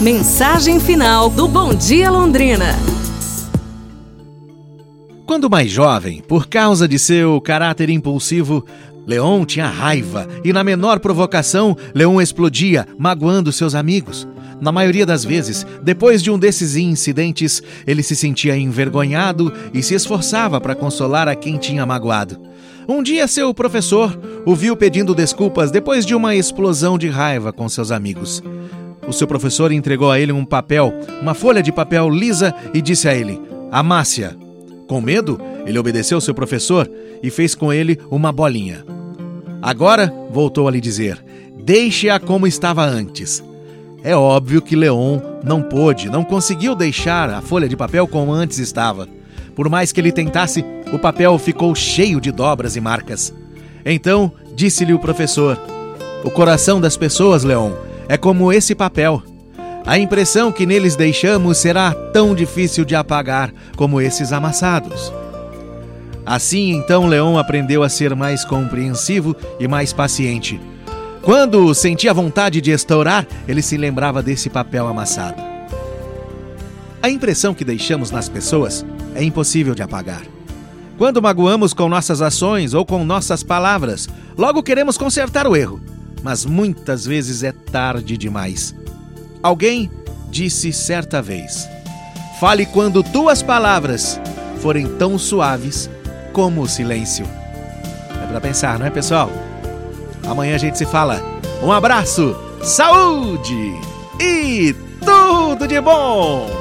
Mensagem final do Bom Dia Londrina. Quando mais jovem, por causa de seu caráter impulsivo, Leon tinha raiva e, na menor provocação, Leon explodia, magoando seus amigos. Na maioria das vezes, depois de um desses incidentes, ele se sentia envergonhado e se esforçava para consolar a quem tinha magoado. Um dia, seu professor o viu pedindo desculpas depois de uma explosão de raiva com seus amigos. O seu professor entregou a ele um papel, uma folha de papel lisa, e disse a ele: Amácia. Com medo, ele obedeceu seu professor e fez com ele uma bolinha. Agora, voltou a lhe dizer: Deixe-a como estava antes. É óbvio que Leon não pôde, não conseguiu deixar a folha de papel como antes estava. Por mais que ele tentasse, o papel ficou cheio de dobras e marcas. Então, disse-lhe o professor: O coração das pessoas, Leon, é como esse papel. A impressão que neles deixamos será tão difícil de apagar como esses amassados. Assim, então, Leon aprendeu a ser mais compreensivo e mais paciente. Quando sentia vontade de estourar, ele se lembrava desse papel amassado. A impressão que deixamos nas pessoas é impossível de apagar. Quando magoamos com nossas ações ou com nossas palavras, logo queremos consertar o erro, mas muitas vezes é tarde demais. Alguém disse certa vez: Fale quando tuas palavras forem tão suaves como o silêncio. É para pensar, não é, pessoal? Amanhã a gente se fala. Um abraço, saúde e tudo de bom!